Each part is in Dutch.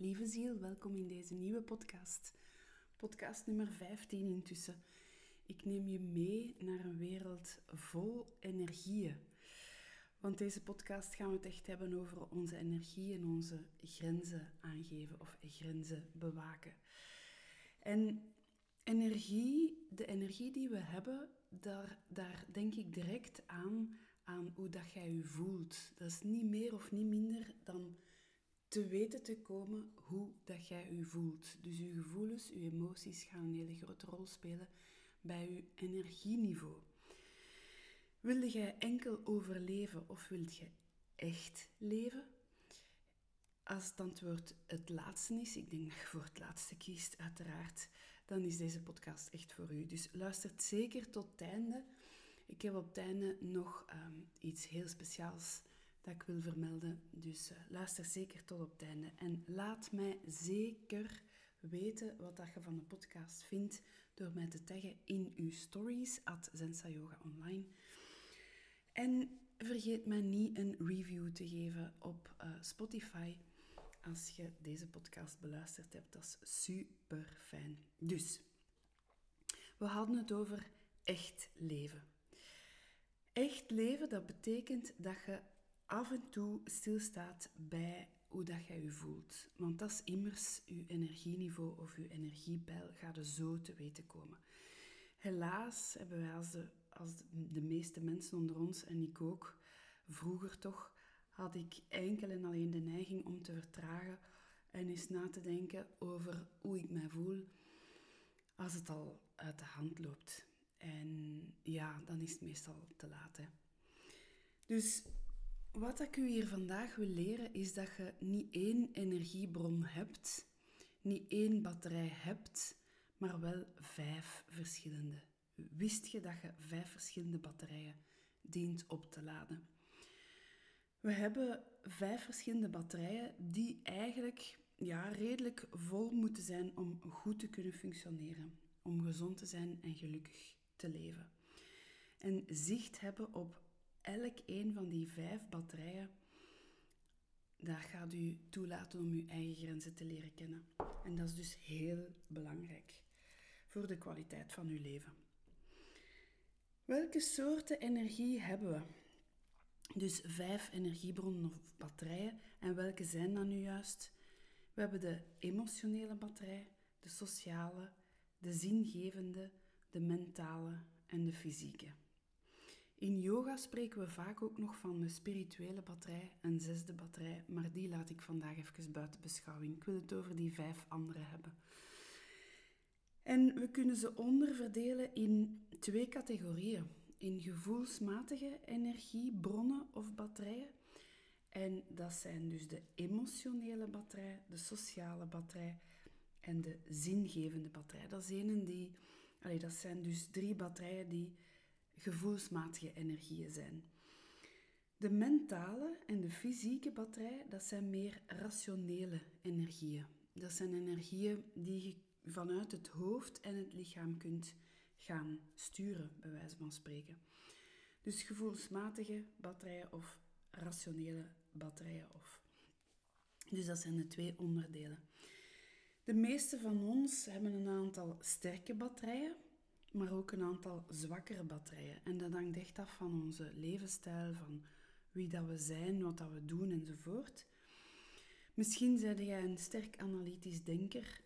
Lieve ziel, welkom in deze nieuwe podcast. Podcast nummer 15 intussen. Ik neem je mee naar een wereld vol energieën. Want deze podcast gaan we het echt hebben over onze energie en onze grenzen aangeven of grenzen bewaken. En energie, de energie die we hebben, daar, daar denk ik direct aan, aan hoe dat jij je voelt. Dat is niet meer of niet minder dan te weten te komen hoe dat jij je voelt. Dus je gevoelens, je emoties gaan een hele grote rol spelen bij je energieniveau. Wilde jij enkel overleven of wilt je echt leven? Als het antwoord het laatste is, ik denk dat je voor het laatste kiest, uiteraard, dan is deze podcast echt voor u. Dus luister zeker tot het einde. Ik heb op het einde nog ehm, iets heel speciaals dat ik wil vermelden. Dus uh, luister zeker tot op het einde. En laat mij zeker weten wat dat je van de podcast vindt door mij te taggen in uw stories at Zensa Yoga Online. En vergeet mij niet een review te geven op uh, Spotify als je deze podcast beluisterd hebt. Dat is super fijn. Dus, we hadden het over echt leven. Echt leven, dat betekent dat je af en toe stilstaat bij hoe dat jij je voelt. Want dat is immers je energieniveau of je energiepeil gaat er zo te weten komen. Helaas hebben wij als de, als de meeste mensen onder ons, en ik ook, vroeger toch, had ik enkel en alleen de neiging om te vertragen en eens na te denken over hoe ik mij voel als het al uit de hand loopt. En ja, dan is het meestal te laat. Dus wat ik u hier vandaag wil leren is dat je niet één energiebron hebt, niet één batterij hebt, maar wel vijf verschillende. Wist je dat je vijf verschillende batterijen dient op te laden? We hebben vijf verschillende batterijen die eigenlijk ja, redelijk vol moeten zijn om goed te kunnen functioneren, om gezond te zijn en gelukkig te leven. En zicht hebben op elk een van die vijf batterijen, daar gaat u toelaten om uw eigen grenzen te leren kennen. En dat is dus heel belangrijk voor de kwaliteit van uw leven. Welke soorten energie hebben we? Dus vijf energiebronnen of batterijen. En welke zijn dan nu juist? We hebben de emotionele batterij, de sociale, de zingevende, de mentale en de fysieke. In yoga spreken we vaak ook nog van de spirituele batterij, een zesde batterij, maar die laat ik vandaag even buiten beschouwing. Ik wil het over die vijf andere hebben. En we kunnen ze onderverdelen in twee categorieën. In gevoelsmatige energiebronnen of batterijen. En dat zijn dus de emotionele batterij, de sociale batterij en de zingevende batterij. Dat, is een die, dat zijn dus drie batterijen die gevoelsmatige energieën zijn. De mentale en de fysieke batterij, dat zijn meer rationele energieën. Dat zijn energieën die je vanuit het hoofd en het lichaam kunt gaan sturen, bij wijze van spreken. Dus gevoelsmatige batterijen of rationele batterijen. Of... Dus dat zijn de twee onderdelen. De meeste van ons hebben een aantal sterke batterijen, maar ook een aantal zwakkere batterijen. En dat hangt echt af van onze levensstijl, van wie dat we zijn, wat dat we doen enzovoort. Misschien zijde jij een sterk analytisch denker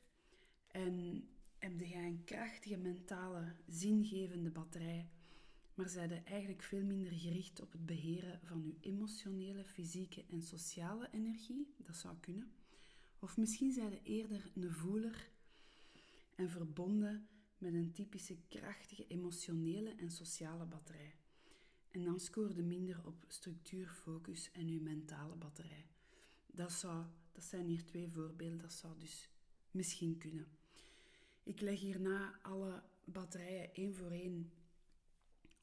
en heb jij een krachtige mentale, zingevende batterij, maar zijde eigenlijk veel minder gericht op het beheren van je emotionele, fysieke en sociale energie. Dat zou kunnen. Of misschien zijde eerder een voeler en verbonden met een typische krachtige emotionele en sociale batterij. En dan scoorde minder op structuur, focus en uw mentale batterij. Dat, zou, dat zijn hier twee voorbeelden, dat zou dus misschien kunnen. Ik leg hierna alle batterijen één voor één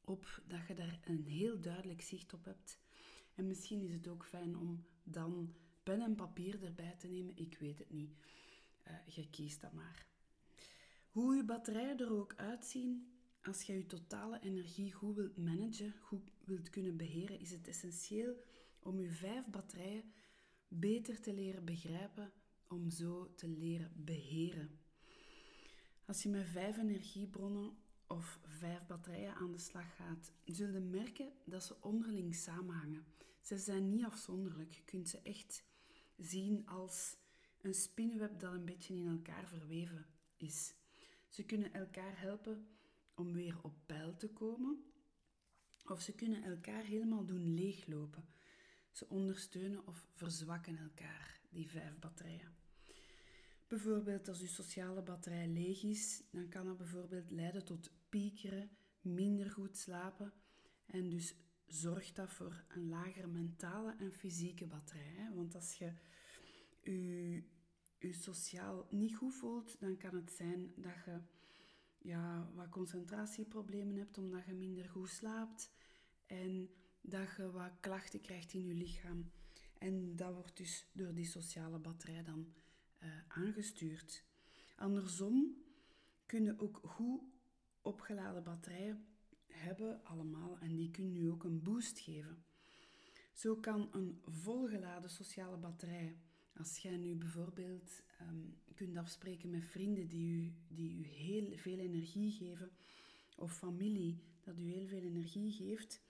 op, dat je daar een heel duidelijk zicht op hebt. En misschien is het ook fijn om dan pen en papier erbij te nemen, ik weet het niet. Uh, je kiest dat maar. Hoe je batterijen er ook uitzien, als je je totale energie goed wilt managen, goed wilt kunnen beheren, is het essentieel om je vijf batterijen beter te leren begrijpen om zo te leren beheren. Als je met vijf energiebronnen of vijf batterijen aan de slag gaat, zul je merken dat ze onderling samenhangen. Ze zijn niet afzonderlijk. Je kunt ze echt zien als een spinnenweb dat een beetje in elkaar verweven is. Ze kunnen elkaar helpen om weer op peil te komen, of ze kunnen elkaar helemaal doen leeglopen. Ze ondersteunen of verzwakken elkaar, die vijf batterijen. Bijvoorbeeld als uw sociale batterij leeg is, dan kan dat bijvoorbeeld leiden tot piekeren, minder goed slapen en dus zorgt dat voor een lagere mentale en fysieke batterij. Want als je je, je sociaal niet goed voelt, dan kan het zijn dat je ja, wat concentratieproblemen hebt omdat je minder goed slaapt en dat je wat klachten krijgt in je lichaam. En dat wordt dus door die sociale batterij dan uh, aangestuurd. Andersom kunnen ook goed opgeladen batterijen hebben allemaal en die kunnen u ook een boost geven. Zo kan een volgeladen sociale batterij, als jij nu bijvoorbeeld um, kunt afspreken met vrienden die u, die u heel veel energie geven, of familie dat u heel veel energie geeft,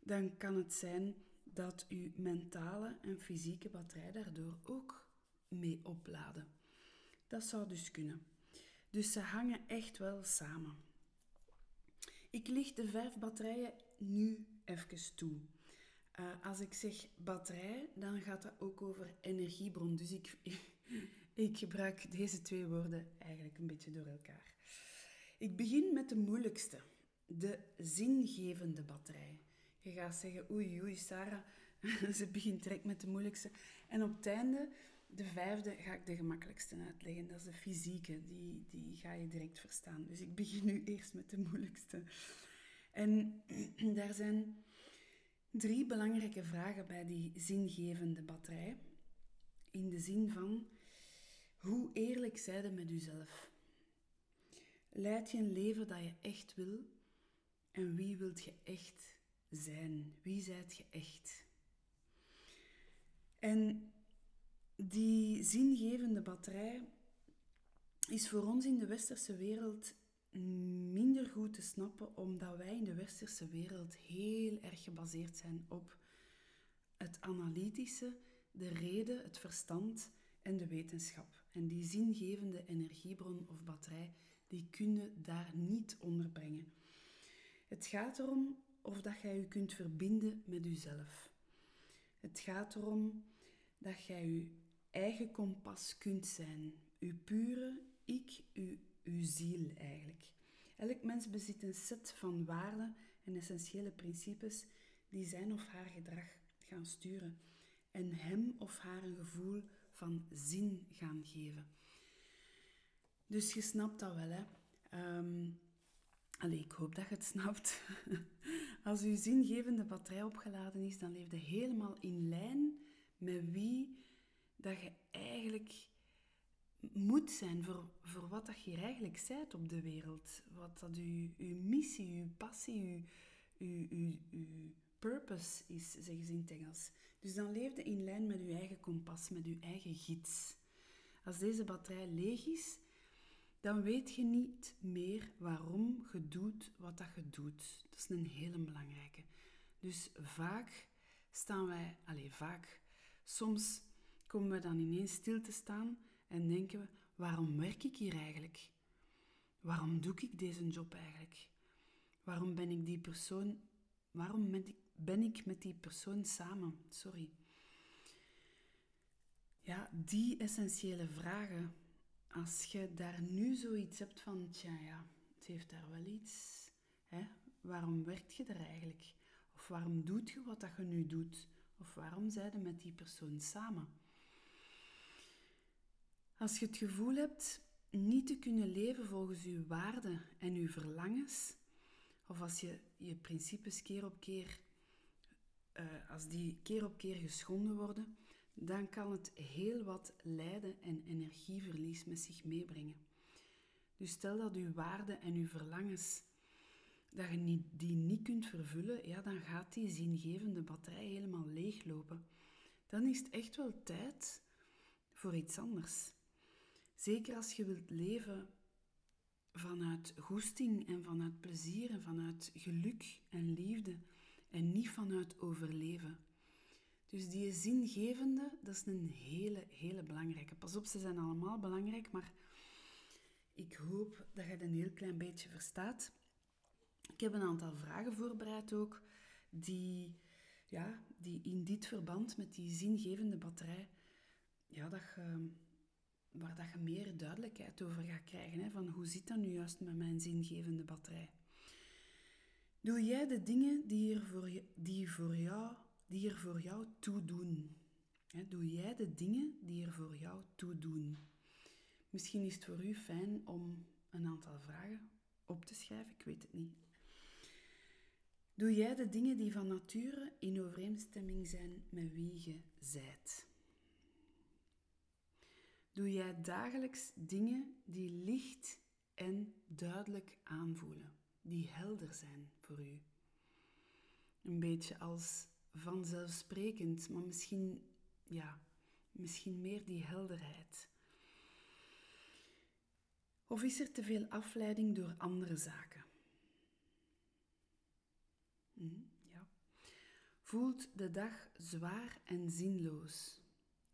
dan kan het zijn dat uw mentale en fysieke batterij daardoor ook mee opladen. Dat zou dus kunnen. Dus ze hangen echt wel samen. Ik licht de vijf batterijen nu even toe. Uh, als ik zeg batterij, dan gaat dat ook over energiebron. Dus ik, ik gebruik deze twee woorden eigenlijk een beetje door elkaar. Ik begin met de moeilijkste, de zingevende batterij. Je gaat zeggen, oei oei Sarah, ze begint direct met de moeilijkste. En op het einde, de vijfde, ga ik de gemakkelijkste uitleggen. Dat is de fysieke, die, die ga je direct verstaan. Dus ik begin nu eerst met de moeilijkste. En daar zijn drie belangrijke vragen bij die zingevende batterij. In de zin van, hoe eerlijk zijde met jezelf? Leid je een leven dat je echt wil? En wie wilt je echt zijn? Wie zijt je echt? En die zingevende batterij is voor ons in de westerse wereld minder goed te snappen, omdat wij in de westerse wereld heel erg gebaseerd zijn op het analytische, de reden, het verstand en de wetenschap. En die zingevende energiebron of batterij, die kunnen daar niet onderbrengen. Het gaat erom of dat jij je kunt verbinden met jezelf. Het gaat erom dat jij je eigen kompas kunt zijn. Uw pure ik, uw, uw ziel eigenlijk. Elk mens bezit een set van waarden en essentiële principes die zijn of haar gedrag gaan sturen en hem of haar een gevoel van zin gaan geven. Dus je snapt dat wel, hè? Um, allee, ik hoop dat je het snapt. Als je zingevende batterij opgeladen is, dan leef je helemaal in lijn met wie dat je eigenlijk moet zijn voor, voor wat dat je hier eigenlijk bent op de wereld. Wat dat je, je missie, je passie, je, je, je purpose is, zeggen ze in het Engels. Dus dan leef je in lijn met je eigen kompas, met je eigen gids. Als deze batterij leeg is, dan weet je niet meer waarom je doet wat dat je doet. Dat is een hele belangrijke. Dus vaak staan wij, allez, vaak, soms komen we dan ineens stil te staan en denken we, waarom werk ik hier eigenlijk? Waarom doe ik deze job eigenlijk? Waarom ben ik die persoon, waarom ben ik, met die persoon samen? Sorry. Ja, die essentiële vragen, als je daar nu zoiets hebt van, tja ja, het heeft daar wel iets. Hè? Waarom werkt je er eigenlijk? Of waarom doet je wat dat je nu doet? Of waarom zijn met die persoon samen? Als je het gevoel hebt niet te kunnen leven volgens je waarden en je verlangens, of als je je principes keer op keer, uh, als die keer op keer geschonden worden, dan kan het heel wat lijden en energieverlies met zich meebrengen. Dus stel dat uw waarden en uw verlangens, dat je die niet kunt vervullen, ja, dan gaat die zingevende batterij helemaal leeglopen. Dan is het echt wel tijd voor iets anders. Zeker als je wilt leven vanuit goesting en vanuit plezier en vanuit geluk en liefde en niet vanuit overleven. Dus die zingevende, dat is een hele, hele belangrijke. Pas op, ze zijn allemaal belangrijk, maar ik hoop dat je het een heel klein beetje verstaat. Ik heb een aantal vragen voorbereid ook, die, ja, die in dit verband met die zingevende batterij, ja, dat waar dat je meer duidelijkheid over gaat krijgen. Hè, van hoe zit dat nu juist met mijn zingevende batterij? Doe jij de dingen die er voor, die voor, jou, die voor jou toe doen? Doe jij de dingen die er voor jou toe doen? Misschien is het voor u fijn om een aantal vragen op te schrijven, ik weet het niet. Doe jij de dingen die van nature in overeenstemming zijn met wie je zijt? Doe jij dagelijks dingen die licht en duidelijk aanvoelen, die helder zijn voor u? Een beetje als vanzelfsprekend, maar misschien, ja, misschien meer die helderheid. Of is er te veel afleiding door andere zaken? Hm, ja. Voelt de dag zwaar en zinloos?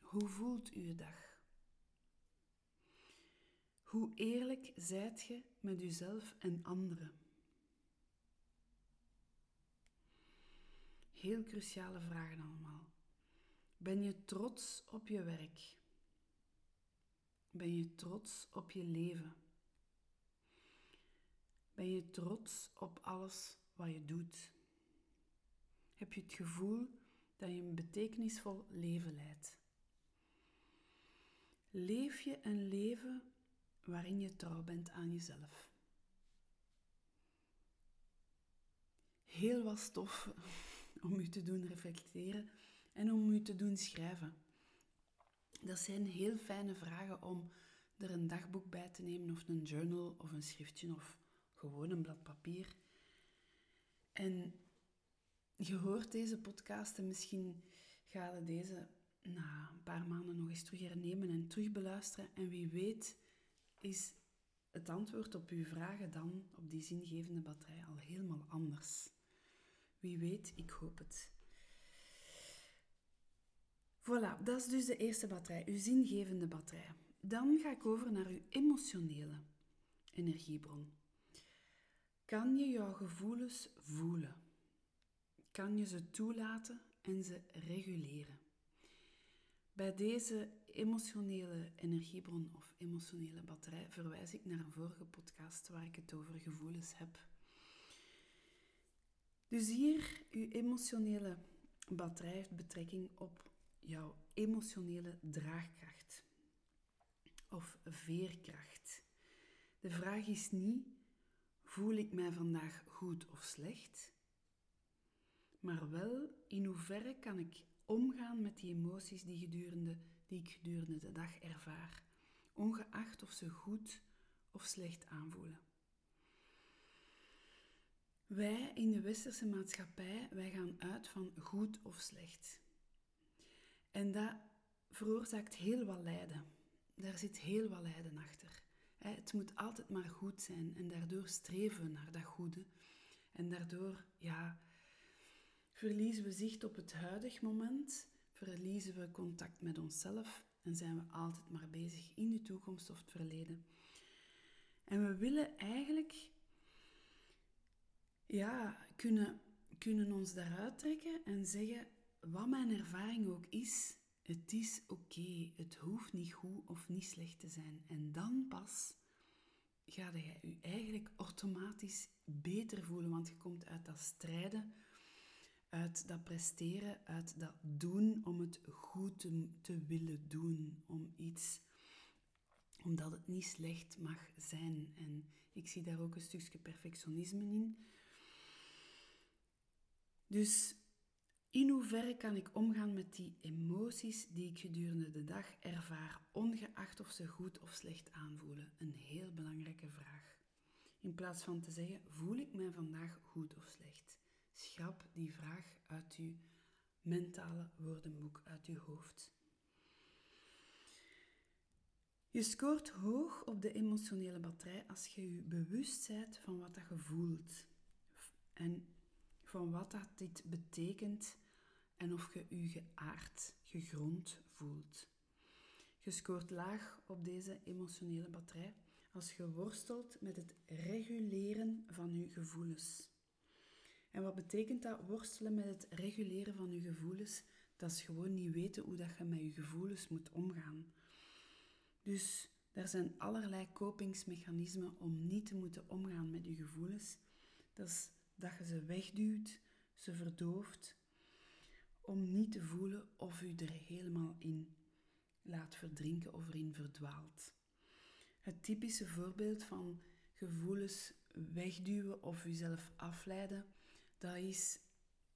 Hoe voelt uw dag? Hoe eerlijk zijt je met uzelf en anderen? Heel cruciale vragen allemaal. Ben je trots op je werk? Ben je trots op je leven? Ben je trots op alles wat je doet? Heb je het gevoel dat je een betekenisvol leven leidt? Leef je een leven waarin je trouw bent aan jezelf? Heel wat stof om u te doen reflecteren en om u te doen schrijven. Dat zijn heel fijne vragen om er een dagboek bij te nemen of een journal of een schriftje of gewoon een blad papier. En je hoort deze podcast en misschien ga je deze na een paar maanden nog eens terug hernemen en terug beluisteren. En wie weet is het antwoord op uw vragen dan op die zingevende batterij al helemaal anders. Wie weet, ik hoop het. Voilà, dat is dus de eerste batterij, uw zingevende batterij. Dan ga ik over naar uw emotionele energiebron. Kan je jouw gevoelens voelen? Kan je ze toelaten en ze reguleren? Bij deze emotionele energiebron of emotionele batterij verwijs ik naar een vorige podcast waar ik het over gevoelens heb. Dus hier, uw emotionele batterij heeft betrekking op jouw emotionele draagkracht of veerkracht. De vraag is niet Voel ik mij vandaag goed of slecht? Maar wel, in hoeverre kan ik omgaan met die emoties die, gedurende, die ik gedurende de dag ervaar, ongeacht of ze goed of slecht aanvoelen. Wij in de westerse maatschappij, wij gaan uit van goed of slecht. En dat veroorzaakt heel wat lijden. Daar zit heel wat lijden achter. Het moet altijd maar goed zijn en daardoor streven we naar dat goede. En daardoor, ja, verliezen we zicht op het huidig moment, verliezen we contact met onszelf en zijn we altijd maar bezig in de toekomst of het verleden. En we willen eigenlijk, ja, kunnen, kunnen ons daaruit trekken en zeggen, wat mijn ervaring ook is, het is oké, het hoeft niet goed of niet slecht te zijn. En dan pas ga je je eigenlijk automatisch beter voelen, want je komt uit dat strijden, uit dat presteren, uit dat doen om het goed te, willen doen, om iets, omdat het niet slecht mag zijn. En ik zie daar ook een stukje perfectionisme in. Dus in hoeverre kan ik omgaan met die emoties die ik gedurende de dag ervaar, ongeacht of ze goed of slecht aanvoelen? Een heel belangrijke vraag. In plaats van te zeggen, voel ik mij vandaag goed of slecht? Schrap die vraag uit uw mentale woordenboek, uit uw hoofd. Je scoort hoog op de emotionele batterij als je je bewust bent van wat dat je voelt. En van wat dat dit betekent en of je je geaard, gegrond voelt. Je scoort laag op deze emotionele batterij als je worstelt met het reguleren van je gevoelens. En wat betekent dat worstelen met het reguleren van je gevoelens? Dat is gewoon niet weten hoe dat je met je gevoelens moet omgaan. Dus er zijn allerlei kopingsmechanismen om niet te moeten omgaan met je gevoelens. Dat is dat je ze wegduwt, ze verdooft, om niet te voelen of u er helemaal in laat verdrinken of erin verdwaalt. Het typische voorbeeld van gevoelens wegduwen of jezelf afleiden, dat is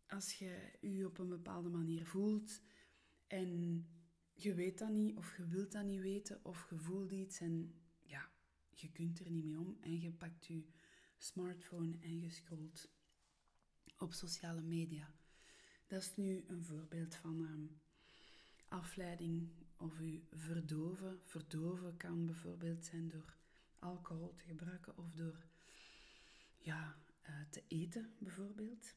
als je je op een bepaalde manier voelt en je weet dat niet of je wilt dat niet weten of je voelt iets en ja, je kunt er niet mee om en je pakt je smartphone en je scrolt op sociale media. Dat is nu een voorbeeld van um, afleiding of u verdoven. Verdoven kan bijvoorbeeld zijn door alcohol te gebruiken of door ja, uh, te eten bijvoorbeeld.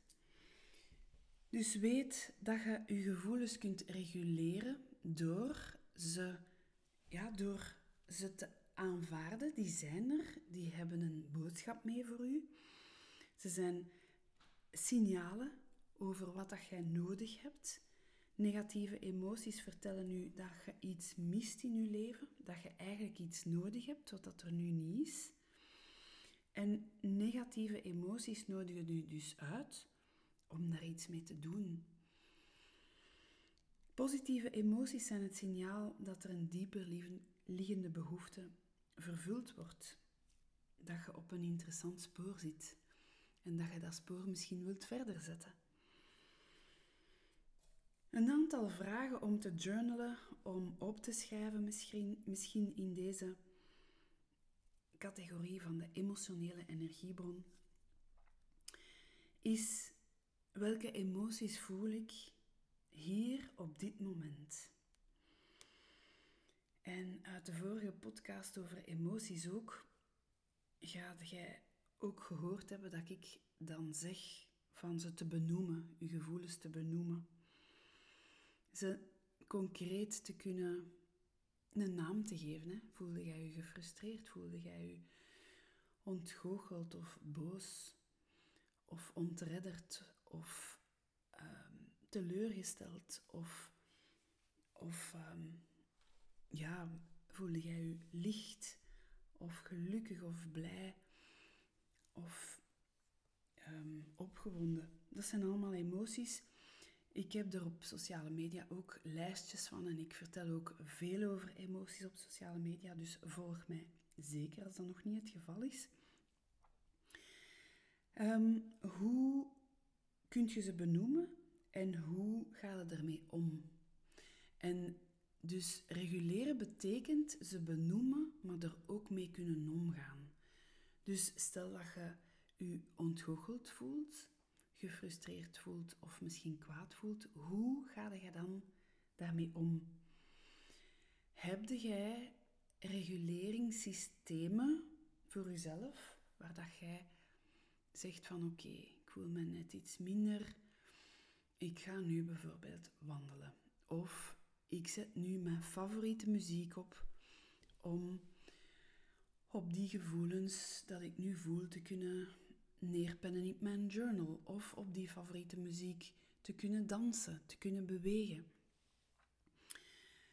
Dus weet dat je je gevoelens kunt reguleren door ze, ja, door ze te aanvaarden. Die zijn er, die hebben een boodschap mee voor u. Ze zijn signalen over wat dat jij nodig hebt. Negatieve emoties vertellen u dat je iets mist in je leven, dat je eigenlijk iets nodig hebt wat dat er nu niet is. En negatieve emoties nodigen u dus uit om daar iets mee te doen. Positieve emoties zijn het signaal dat er een dieper liggende behoefte vervuld wordt. Dat je op een interessant spoor zit en dat je dat spoor misschien wilt verder zetten. Een aantal vragen om te journalen, om op te schrijven, misschien, misschien in deze categorie van de emotionele energiebron, is welke emoties voel ik hier op dit moment? En uit de vorige podcast over emoties ook, gaat jij ook gehoord hebben dat ik dan zeg van ze te benoemen, je gevoelens te benoemen. Ze concreet te kunnen een naam te geven. Hè. Voelde jij je gefrustreerd? Voelde jij je ontgoocheld of boos? Of ontredderd? Of um, teleurgesteld? Of, of um, ja, voelde jij je licht? Of gelukkig of blij? Of um, opgewonden? Dat zijn allemaal emoties ik heb er op sociale media ook lijstjes van en ik vertel ook veel over emoties op sociale media, dus volg mij zeker als dat nog niet het geval is. Um, hoe kun je ze benoemen en hoe ga je ermee om? En dus reguleren betekent ze benoemen, maar er ook mee kunnen omgaan. Dus stel dat je je ontgoocheld voelt, gefrustreerd voelt of misschien kwaad voelt, hoe ga je dan daarmee om? Heb jij reguleringssystemen voor jezelf waar dat jij zegt van oké, ik voel me net iets minder, ik ga nu bijvoorbeeld wandelen. Of ik zet nu mijn favoriete muziek op om op die gevoelens dat ik nu voel te kunnen neerpennen in mijn journal of op die favoriete muziek te kunnen dansen, te kunnen bewegen.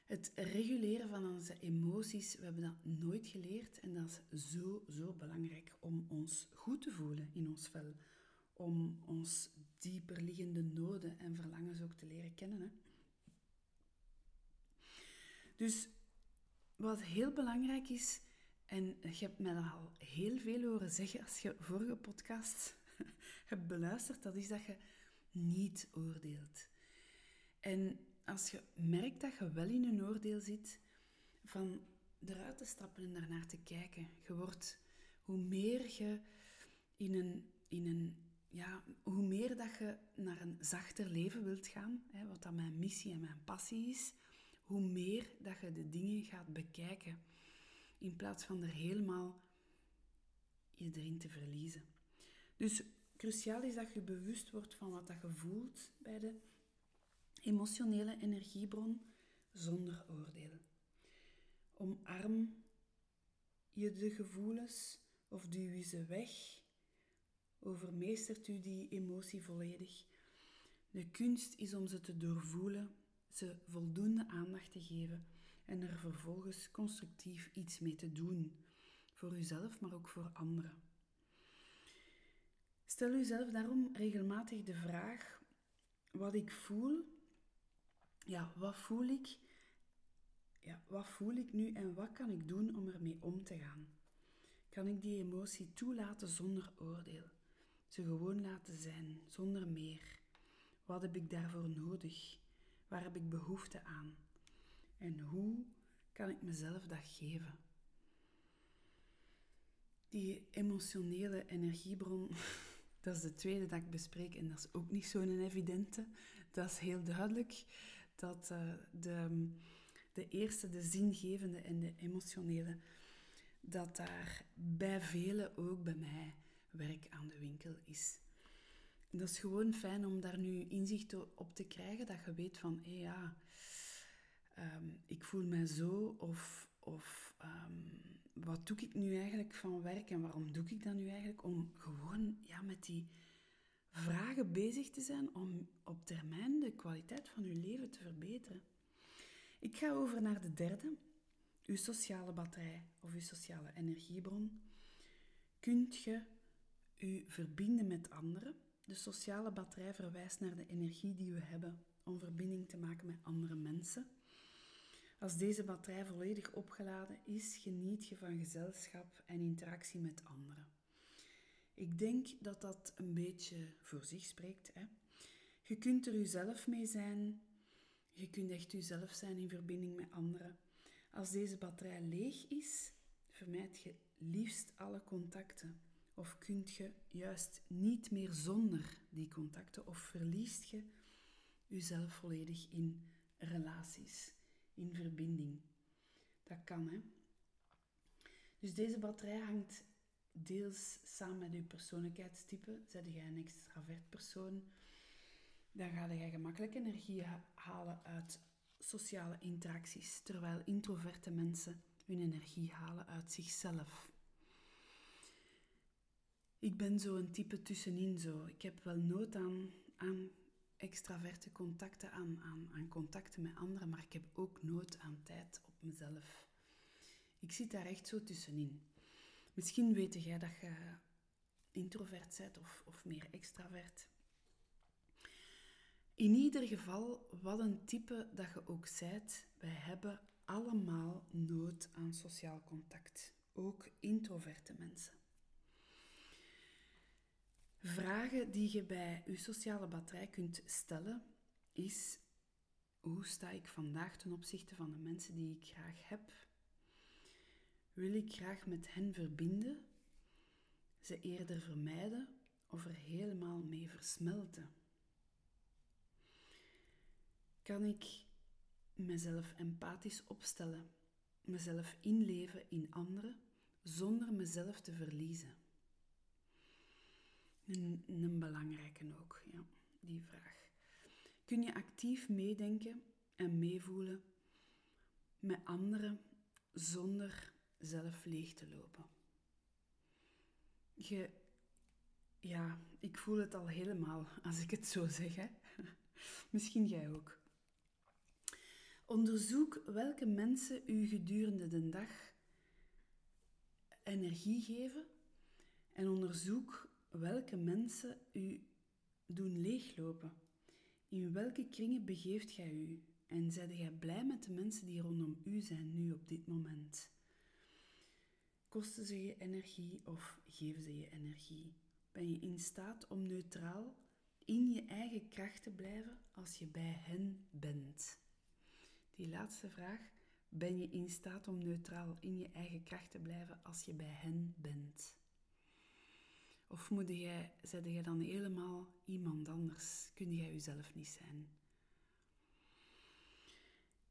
Het reguleren van onze emoties, we hebben dat nooit geleerd en dat is zo, zo belangrijk om ons goed te voelen in ons vel. Om ons dieper liggende noden en verlangens ook te leren kennen. Hè? Dus wat heel belangrijk is, en je hebt mij al heel veel horen zeggen als je vorige podcast hebt beluisterd, dat is dat je niet oordeelt. En als je merkt dat je wel in een oordeel zit, van eruit te stappen en daarnaar te kijken. Je wordt, hoe meer je in een, in een ja, hoe meer dat je naar een zachter leven wilt gaan, hè, wat dat mijn missie en mijn passie is, hoe meer dat je de dingen gaat bekijken in plaats van er helemaal je erin te verliezen. Dus cruciaal is dat je bewust wordt van wat dat je voelt bij de emotionele energiebron zonder oordeel. Omarm je de gevoelens of duw je ze weg? Overmeestert u die emotie volledig? De kunst is om ze te doorvoelen, ze voldoende aandacht te geven en er vervolgens constructief iets mee te doen. Voor uzelf, maar ook voor anderen. Stel uzelf daarom regelmatig de vraag: wat ik voel, ja, wat voel ik? Ja, wat voel ik nu en wat kan ik doen om ermee om te gaan? Kan ik die emotie toelaten zonder oordeel? Ze gewoon laten zijn, zonder meer. Wat heb ik daarvoor nodig? Waar heb ik behoefte aan? En hoe kan ik mezelf dat geven? Die emotionele energiebron, dat is de tweede dat ik bespreek en dat is ook niet zo'n evidente. Dat is heel duidelijk dat uh, de, de eerste, de zingevende en de emotionele, dat daar bij velen, ook bij mij, werk aan de winkel is. Dat is gewoon fijn om daar nu inzicht op te krijgen, dat je weet van, hé ja, um, ik voel mij zo, of, of um, wat doe ik nu eigenlijk van werk en waarom doe ik dat nu eigenlijk? Om gewoon ja, met die vragen bezig te zijn om op termijn de kwaliteit van je leven te verbeteren. Ik ga over naar de derde, uw sociale batterij of uw sociale energiebron. Kunt je u verbinden met anderen? De sociale batterij verwijst naar de energie die we hebben om verbinding te maken met andere mensen. Als deze batterij volledig opgeladen is, geniet je van gezelschap en interactie met anderen. Ik denk dat dat een beetje voor zich spreekt. Hè? Je kunt er jezelf mee zijn. Je kunt echt jezelf zijn in verbinding met anderen. Als deze batterij leeg is, vermijd je liefst alle contacten. Of kunt je juist niet meer zonder die contacten of verliest je jezelf volledig in relaties, in verbinding. Dat kan, hè. Dus deze batterij hangt deels samen met je persoonlijkheidstype. Zet jij een extravert persoon, dan ga je gemakkelijk energie halen uit sociale interacties, terwijl introverte mensen hun energie halen uit zichzelf. Ik ben zo een type tussenin zo. Ik heb wel nood aan, aan extraverte contacten, aan, aan, aan contacten met anderen, maar ik heb ook nood aan tijd op mezelf. Ik zit daar echt zo tussenin. Misschien weet jij dat je introvert bent of, of meer extravert. In ieder geval, wat een type dat je ook zijt, wij hebben allemaal nood aan sociaal contact. Ook introverte mensen. Vragen die je bij je sociale batterij kunt stellen is: hoe sta ik vandaag ten opzichte van de mensen die ik graag heb? Wil ik graag met hen verbinden, ze eerder vermijden of er helemaal mee versmelten? Kan ik mezelf empathisch opstellen, mezelf inleven in anderen zonder mezelf te verliezen? Een, belangrijke ook, ja, die vraag. Kun je actief meedenken en meevoelen met anderen zonder zelf leeg te lopen? Je, ja, ik voel het al helemaal als ik het zo zeg. Hè? Misschien jij ook. Onderzoek welke mensen u gedurende de dag energie geven en onderzoek welke mensen u doen leeglopen. In welke kringen begeeft gij u? En zijt gij blij met de mensen die rondom u zijn nu op dit moment? Kosten ze je energie of geven ze je energie? Ben je in staat om neutraal in je eigen kracht te blijven als je bij hen bent? Die laatste vraag. Ben je in staat om neutraal in je eigen kracht te blijven als je bij hen bent? Of moet jij, zet jij dan helemaal iemand anders? Kun jij jezelf niet zijn?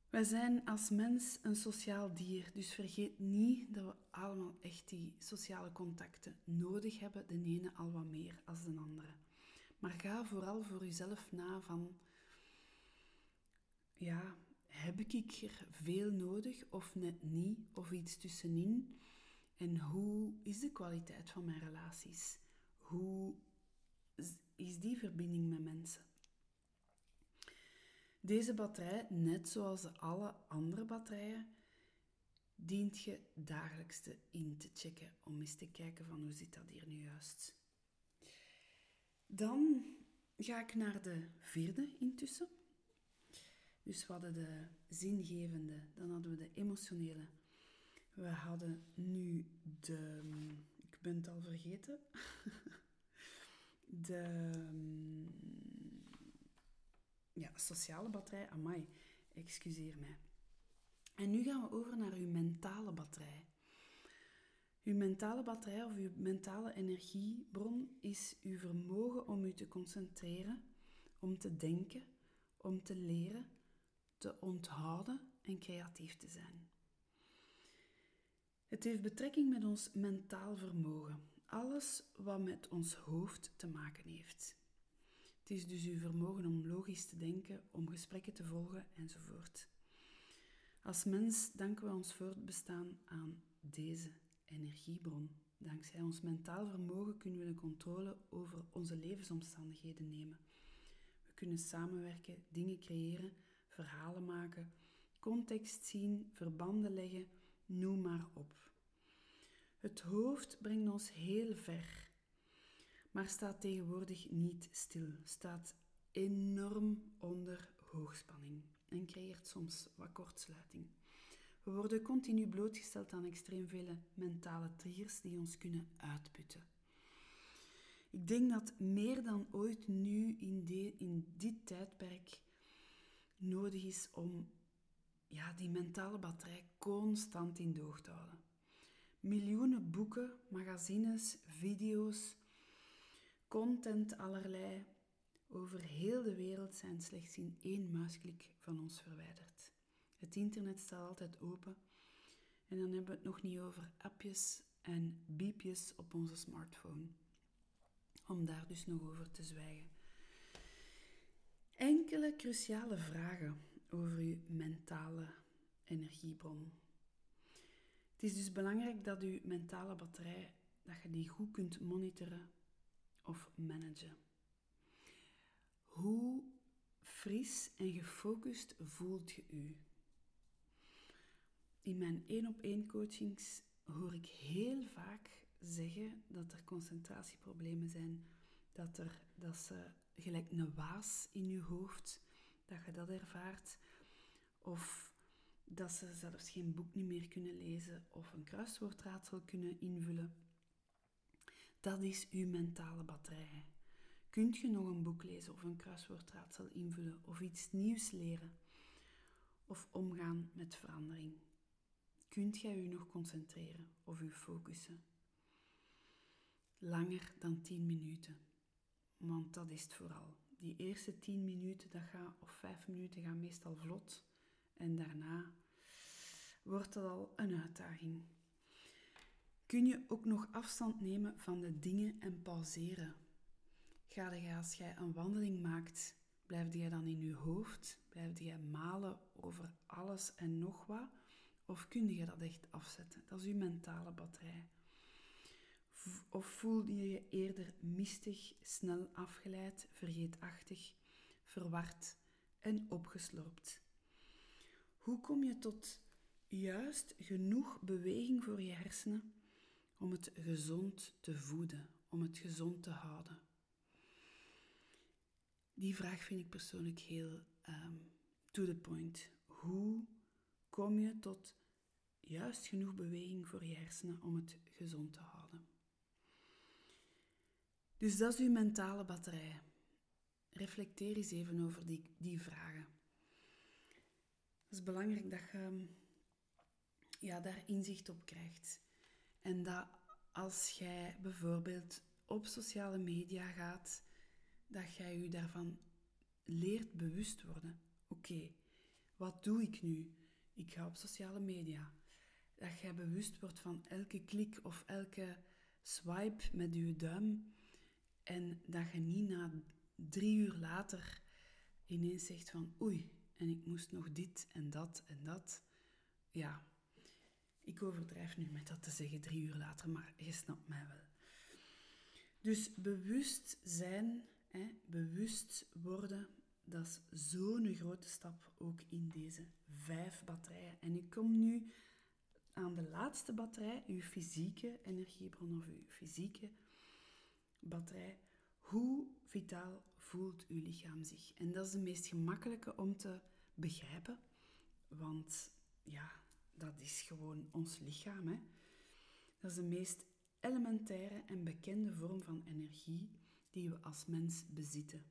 Wij zijn als mens een sociaal dier, dus vergeet niet dat we allemaal echt die sociale contacten nodig hebben, de ene al wat meer als de andere. Maar ga vooral voor jezelf na van, ja, heb ik er veel nodig of net niet, of iets tussenin? En hoe is de kwaliteit van mijn relaties? Hoe is die verbinding met mensen? Deze batterij, net zoals alle andere batterijen, dient je dagelijks in te checken om eens te kijken van hoe zit dat hier nu juist. Dan ga ik naar de vierde intussen. Dus we hadden de zingevende, dan hadden we de emotionele. We hadden nu de, ik ben het al vergeten, de ja, sociale batterij. Amai, excuseer mij. En nu gaan we over naar uw mentale batterij. Uw mentale batterij of uw mentale energiebron is uw vermogen om u te concentreren, om te denken, om te leren, te onthouden en creatief te zijn. Het heeft betrekking met ons mentaal vermogen. Alles wat met ons hoofd te maken heeft. Het is dus uw vermogen om logisch te denken, om gesprekken te volgen enzovoort. Als mens danken we ons voortbestaan aan deze energiebron. Dankzij ons mentaal vermogen kunnen we de controle over onze levensomstandigheden nemen. We kunnen samenwerken, dingen creëren, verhalen maken, context zien, verbanden leggen, noem maar op. Het hoofd brengt ons heel ver, maar staat tegenwoordig niet stil, staat enorm onder hoogspanning en creëert soms wat kortsluiting. We worden continu blootgesteld aan extreem vele mentale triggers die ons kunnen uitputten. Ik denk dat meer dan ooit nu in, in dit tijdperk nodig is om ja, die mentale batterij constant in doog te houden. Miljoenen boeken, magazines, video's, content allerlei over heel de wereld zijn slechts in één muisklik van ons verwijderd. Het internet staat altijd open en dan hebben we het nog niet over appjes en biepjes op onze smartphone. Om daar dus nog over te zwijgen. Enkele cruciale vragen over uw mentale energiebron. Het is dus belangrijk dat uw mentale batterij, dat je die goed kunt monitoren of managen. Hoe fris en gefocust voelt je u? In mijn één op één coachings hoor ik heel vaak zeggen dat er concentratieproblemen zijn, dat, er, dat ze gelijk een waas in je hoofd, dat je dat ervaart, of dat ze zelfs geen boek niet meer kunnen lezen of een kruiswoordraadsel kunnen invullen. Dat is uw mentale batterij. Kunt je nog een boek lezen of een kruiswoordraadsel invullen of iets nieuws leren of omgaan met verandering? Kunt jij u nog concentreren of u focussen? Langer dan 10 minuten. Want dat is het vooral. Die eerste 10 minuten dat gaat, of 5 minuten gaan meestal vlot. En daarna wordt dat al een uitdaging. Kun je ook nog afstand nemen van de dingen en pauzeren? Ga je als jij een wandeling maakt, blijf jij dan in je hoofd? Blijf jij malen over alles en nog wat? Of kun je dat echt afzetten? Dat is je mentale batterij. Of voel je je eerder mistig, snel afgeleid, vergeetachtig, verward en opgesloopt? Hoe kom je tot juist genoeg beweging voor je hersenen om het gezond te voeden, om het gezond te houden? Die vraag vind ik persoonlijk heel um, to the point. Hoe kom je tot juist genoeg beweging voor je hersenen om het gezond te houden? Dus dat is uw mentale batterij. Reflecteer eens even over die, die vragen. Het is belangrijk dat je ja, daar inzicht op krijgt. En dat als jij bijvoorbeeld op sociale media gaat, dat jij je daarvan leert bewust worden. Oké, Wat doe ik nu? Ik ga op sociale media. Dat jij bewust wordt van elke klik of elke swipe met je duim. En dat je niet na drie uur later ineens zegt van oei, en ik moest nog dit en dat en dat. Ja, ik overdrijf nu met dat te zeggen drie uur later, maar je snapt mij wel. Dus bewust zijn, hè, bewust worden, dat is zo'n grote stap ook in deze vijf batterijen. En ik kom nu aan de laatste batterij, uw fysieke energiebron of uw fysieke batterij. Hoe vitaal voelt uw lichaam zich? En dat is de meest gemakkelijke om te begrijpen, want ja, dat is gewoon ons lichaam. Hè? Dat is de meest elementaire en bekende vorm van energie die we als mens bezitten.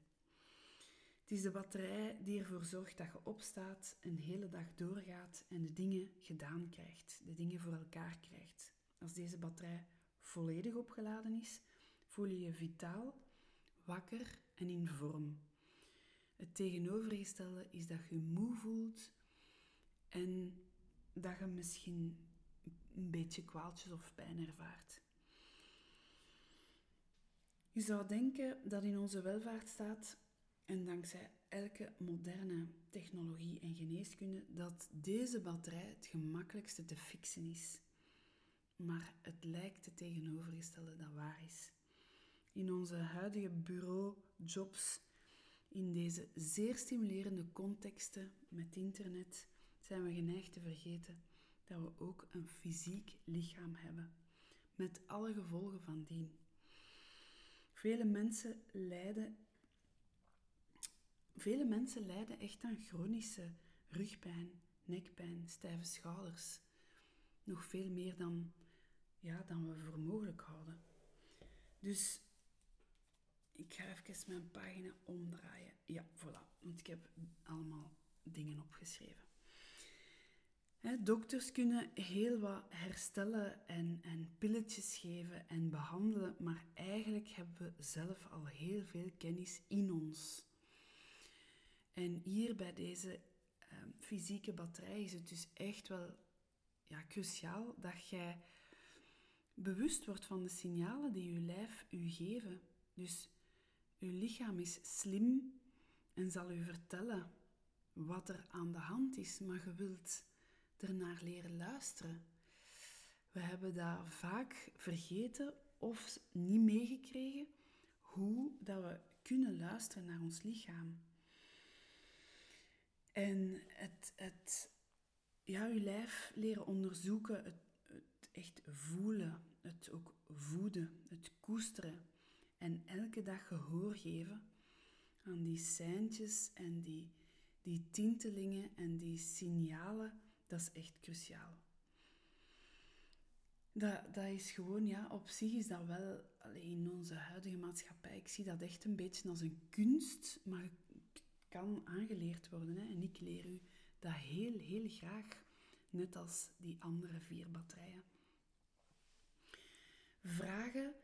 Het is de batterij die ervoor zorgt dat je opstaat, een hele dag doorgaat en de dingen gedaan krijgt, de dingen voor elkaar krijgt. Als deze batterij volledig opgeladen is, voel je je vitaal, wakker en in vorm. Het tegenovergestelde is dat je moe voelt en dat je misschien een beetje kwaaltjes of pijn ervaart. Je zou denken dat in onze welvaartsstaat en dankzij elke moderne technologie en geneeskunde dat deze batterij het gemakkelijkste te fixen is. Maar het lijkt het tegenovergestelde dat waar is. In onze huidige bureaujobs, in deze zeer stimulerende contexten met internet, zijn we geneigd te vergeten dat we ook een fysiek lichaam hebben, met alle gevolgen van dien. Vele mensen lijden, vele mensen lijden echt aan chronische rugpijn, nekpijn, stijve schouders. Nog veel meer dan, ja, dan we voor mogelijk houden. Dus ik ga even mijn pagina omdraaien. Ja, voilà. Want ik heb allemaal dingen opgeschreven dokters kunnen heel wat herstellen en, en pilletjes geven en behandelen, maar eigenlijk hebben we zelf al heel veel kennis in ons. En hier bij deze ehm, fysieke batterij is het dus echt wel ja, cruciaal dat jij bewust wordt van de signalen die je lijf u geven. Dus uw lichaam is slim en zal u vertellen wat er aan de hand is, maar je wilt ernaar leren luisteren. We hebben dat vaak vergeten of niet meegekregen hoe dat we kunnen luisteren naar ons lichaam. En het, het ja, je lijf leren onderzoeken, het, het echt voelen, het ook voeden, het koesteren en elke dag gehoor geven aan die seintjes en die, die tintelingen en die signalen dat is echt cruciaal. Dat, dat is gewoon, ja, op zich is dat wel, in onze huidige maatschappij, ik zie dat echt een beetje als een kunst, maar het kan aangeleerd worden. Hè. En ik leer u dat heel, heel graag, net als die andere vier batterijen. Vragen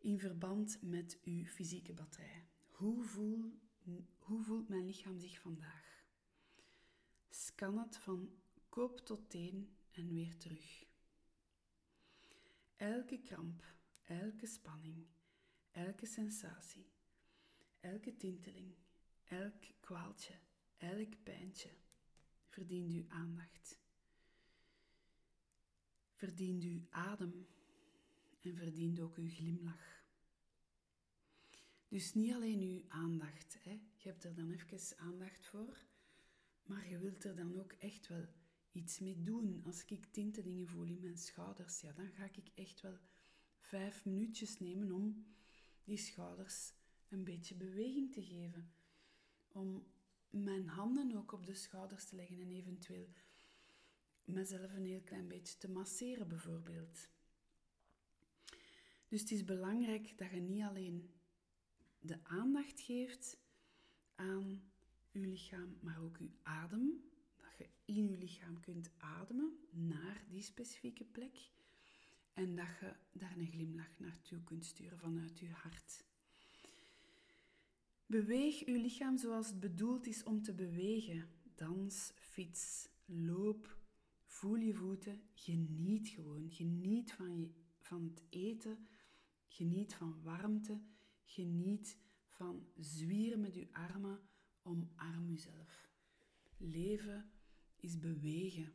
in verband met uw fysieke batterij. Hoe, voel, hoe voelt mijn lichaam zich vandaag? Scan het van kop tot teen en weer terug. Elke kramp, elke spanning, elke sensatie, elke tinteling, elk kwaaltje, elk pijntje verdient uw aandacht. Verdient uw adem en verdient ook uw glimlach. Dus niet alleen uw aandacht, hè. je hebt er dan even aandacht voor, maar je wilt er dan ook echt wel iets mee doen. Als ik tintelingen voel in mijn schouders, ja, dan ga ik echt wel vijf minuutjes nemen om die schouders een beetje beweging te geven. Om mijn handen ook op de schouders te leggen en eventueel mezelf een heel klein beetje te masseren, bijvoorbeeld. Dus het is belangrijk dat je niet alleen de aandacht geeft aan je lichaam, maar ook je adem je in je lichaam kunt ademen naar die specifieke plek en dat je daar een glimlach naartoe kunt sturen vanuit je hart. Beweeg je lichaam zoals het bedoeld is om te bewegen. dans, fiets, loop, voel je voeten, geniet gewoon. Geniet van, je, van het eten, geniet van warmte, geniet van zwieren met je armen, omarm jezelf. Leven is bewegen.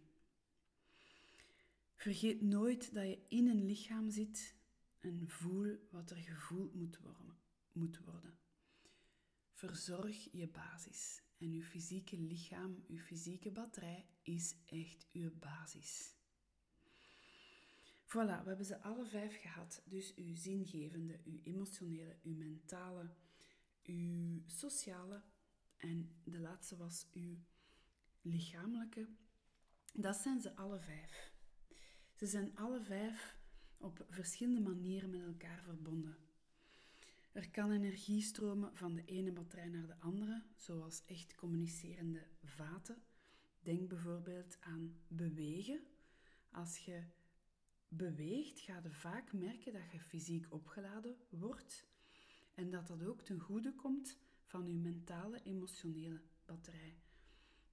Vergeet nooit dat je in een lichaam zit en voel wat er gevoeld moet worden. Verzorg je basis. En uw fysieke lichaam, uw fysieke batterij is echt uw basis. Voilà, we hebben ze alle vijf gehad. Dus uw zingevende, uw emotionele, uw mentale, uw sociale en de laatste was uw lichamelijke. Dat zijn ze alle vijf. Ze zijn alle vijf op verschillende manieren met elkaar verbonden. Er kan energie stromen van de ene batterij naar de andere, zoals echt communicerende vaten. Denk bijvoorbeeld aan bewegen. Als je beweegt, ga je vaak merken dat je fysiek opgeladen wordt en dat dat ook ten goede komt van je mentale, emotionele batterij.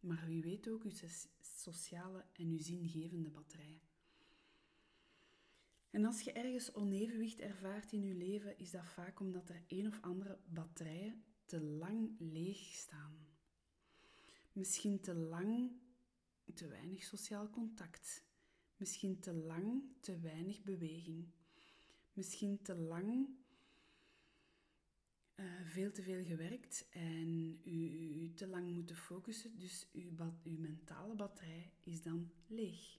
Maar wie weet ook je sociale en je zingevende batterij. En als je ergens onevenwicht ervaart in je leven, is dat vaak omdat er een of andere batterijen te lang leeg staan. Misschien te lang te weinig sociaal contact. Misschien te lang te weinig beweging. Misschien te lang uh, veel te veel gewerkt en u, te lang moeten focussen. Dus uw, uw mentale batterij is dan leeg.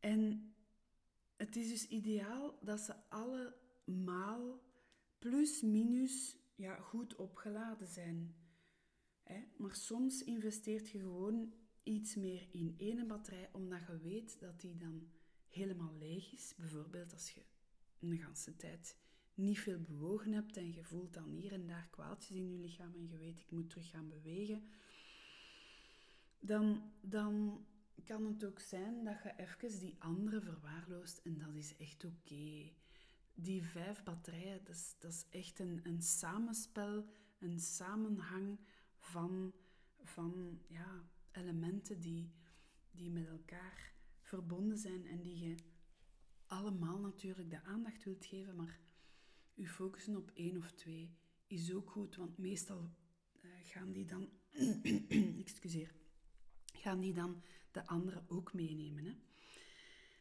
En het is dus ideaal dat ze allemaal plus minus ja, goed opgeladen zijn. Maar soms investeert je gewoon iets meer in één batterij, omdat je weet dat die dan helemaal leeg is. Bijvoorbeeld als je een ganse tijd niet veel bewogen hebt en je voelt dan hier en daar kwaaltjes in je lichaam en je weet ik moet terug gaan bewegen, dan, dan kan het ook zijn dat je even die andere verwaarloost en dat is echt oké. Die vijf batterijen, dat is, dat is echt een, een samenspel, een samenhang van, van ja, elementen die, die met elkaar verbonden zijn en die je allemaal natuurlijk de aandacht wilt geven, maar je focussen op één of twee is ook goed, want meestal uh, gaan die dan, excuseer, gaan die dan de anderen ook meenemen. Hè?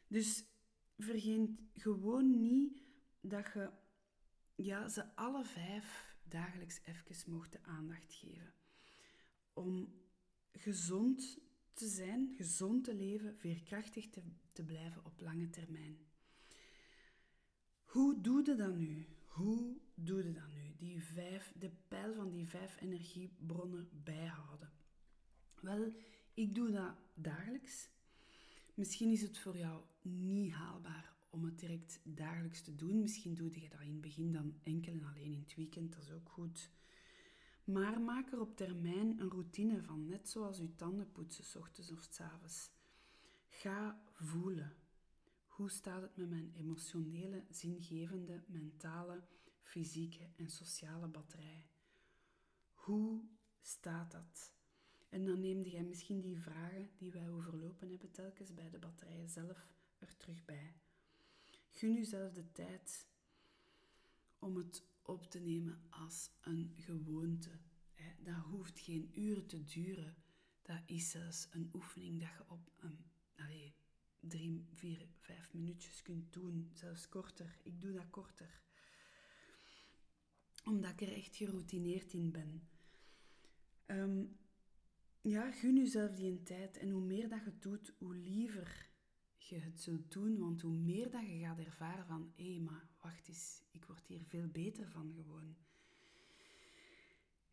Dus vergeet gewoon niet dat je ja, ze alle vijf dagelijks even mocht de aandacht geven. Om gezond te zijn, gezond te leven, veerkrachtig te, te blijven op lange termijn. Hoe doe je dat nu? Hoe doe je dat nu? Die vijf, de pijl van die vijf energiebronnen bijhouden. Wel, ik doe dat dagelijks. Misschien is het voor jou niet haalbaar om het direct dagelijks te doen. Misschien doe je dat in het begin dan enkel en alleen in het weekend, dat is ook goed. Maar maak er op termijn een routine van, net zoals je tanden poetsen, s ochtends of s avonds. Ga voelen. Hoe staat het met mijn emotionele, zingevende, mentale, fysieke en sociale batterij? Hoe staat dat? En dan neemde jij misschien die vragen die wij overlopen hebben telkens bij de batterijen zelf er terug bij. Gun jezelf de tijd om het op te nemen als een gewoonte. Dat hoeft geen uren te duren. Dat is zelfs een oefening dat je op een, drie, vier, vijf minuutjes kunt doen. Zelfs korter. Ik doe dat korter. Omdat ik er echt geroutineerd in ben. Um, ja, gun jezelf die een tijd. En hoe meer dat je doet, hoe liever je het zult doen. Want hoe meer dat je gaat ervaren van... Hé, maar wacht eens. Ik word hier veel beter van gewoon.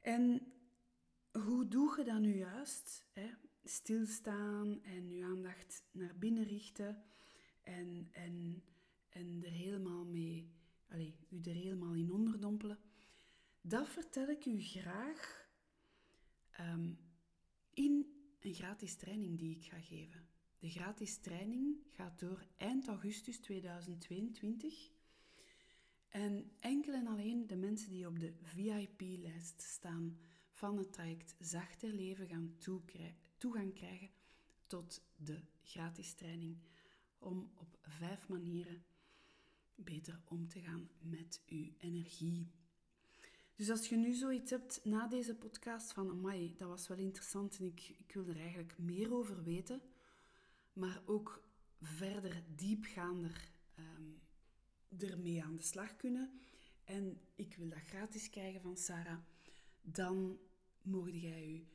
En hoe doe je dat nu juist? Hè? Stilstaan en je aandacht naar binnen richten. En, en, en er helemaal mee... Allez, u er helemaal in onderdompelen. Dat vertel ik u graag... Um, in een gratis training die ik ga geven. De gratis training gaat door eind augustus 2022. En enkel en alleen de mensen die op de VIP-lijst staan van het traject Zachter Leven gaan toegang krijgen tot de gratis training om op vijf manieren beter om te gaan met uw energie. Dus als je nu zoiets hebt na deze podcast van, amai, dat was wel interessant en ik, ik wil er eigenlijk meer over weten, maar ook verder diepgaander um, ermee aan de slag kunnen en ik wil dat gratis krijgen van Sarah, dan mocht jij u,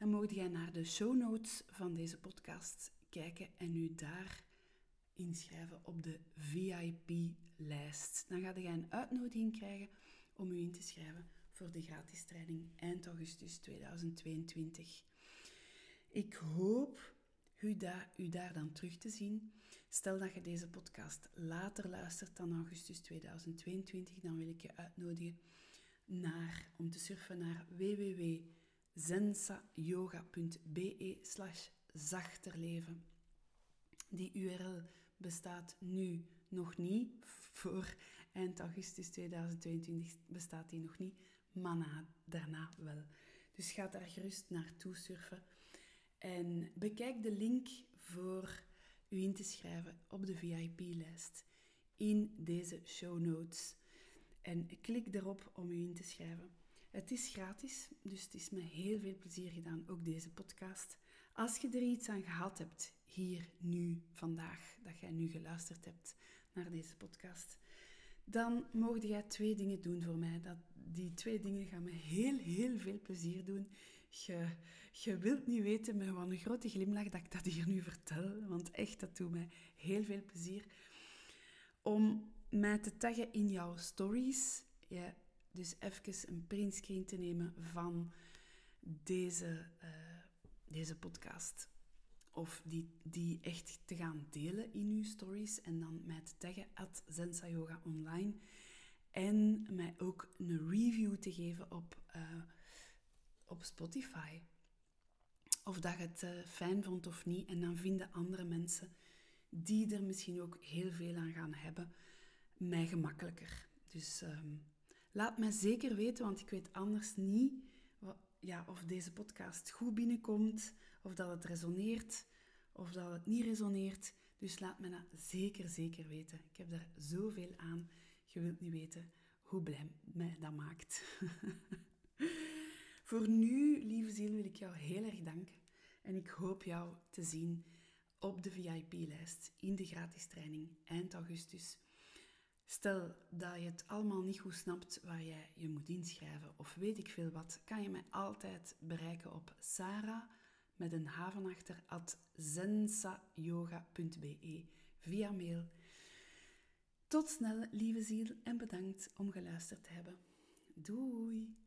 dan mocht jij naar de show notes van deze podcast kijken en u daar inschrijven op de VIP-lijst. Dan ga je een uitnodiging krijgen om u in te schrijven voor de gratis training eind augustus 2022. Ik hoop u daar, u daar dan terug te zien. Stel dat je deze podcast later luistert dan augustus 2022, dan wil ik je uitnodigen naar, om te surfen naar www.zensayoga.be slash zachterleven. Die URL bestaat nu nog niet. Voor eind augustus 2022 bestaat die nog niet, maar daarna wel. Dus ga daar gerust naartoe surfen. En bekijk de link voor u in te schrijven op de VIP-lijst in deze show notes. En klik erop om u in te schrijven. Het is gratis, dus het is met heel veel plezier gedaan, ook deze podcast. Als je er iets aan gehad hebt, hier, nu, vandaag, dat jij nu geluisterd hebt naar deze podcast, dan mogen jij twee dingen doen voor mij. Dat, die twee dingen gaan me heel, heel veel plezier doen. Je, je wilt niet weten met wat een grote glimlach dat ik dat hier nu vertel, want echt, dat doet mij heel veel plezier. Om mij te taggen in jouw stories. Ja, dus even een printscreen te nemen van deze, uh, deze podcast. Of die, die echt te gaan delen in uw stories. En dan mij te taggen at Zensa Yoga Online. En mij ook een review te geven op, uh, op Spotify. Of dat je het uh, fijn vond of niet. En dan vinden andere mensen die er misschien ook heel veel aan gaan hebben, mij gemakkelijker. Dus um, laat mij zeker weten, want ik weet anders niet ja, of deze podcast goed binnenkomt, of dat het resoneert, of dat het niet resoneert. Dus laat me dat zeker, zeker weten. Ik heb daar zoveel aan. Je wilt niet weten hoe blij mij dat maakt. Voor nu, lieve ziel, wil ik jou heel erg danken. En ik hoop jou te zien op de VIP-lijst in de gratis training eind augustus. Stel dat je het allemaal niet goed snapt waar jij je moet inschrijven of weet ik veel wat, kan je mij altijd bereiken op Sarah met een haven achter at zensayoga.be via mail. Tot snel, lieve ziel, en bedankt om geluisterd te hebben. Doei!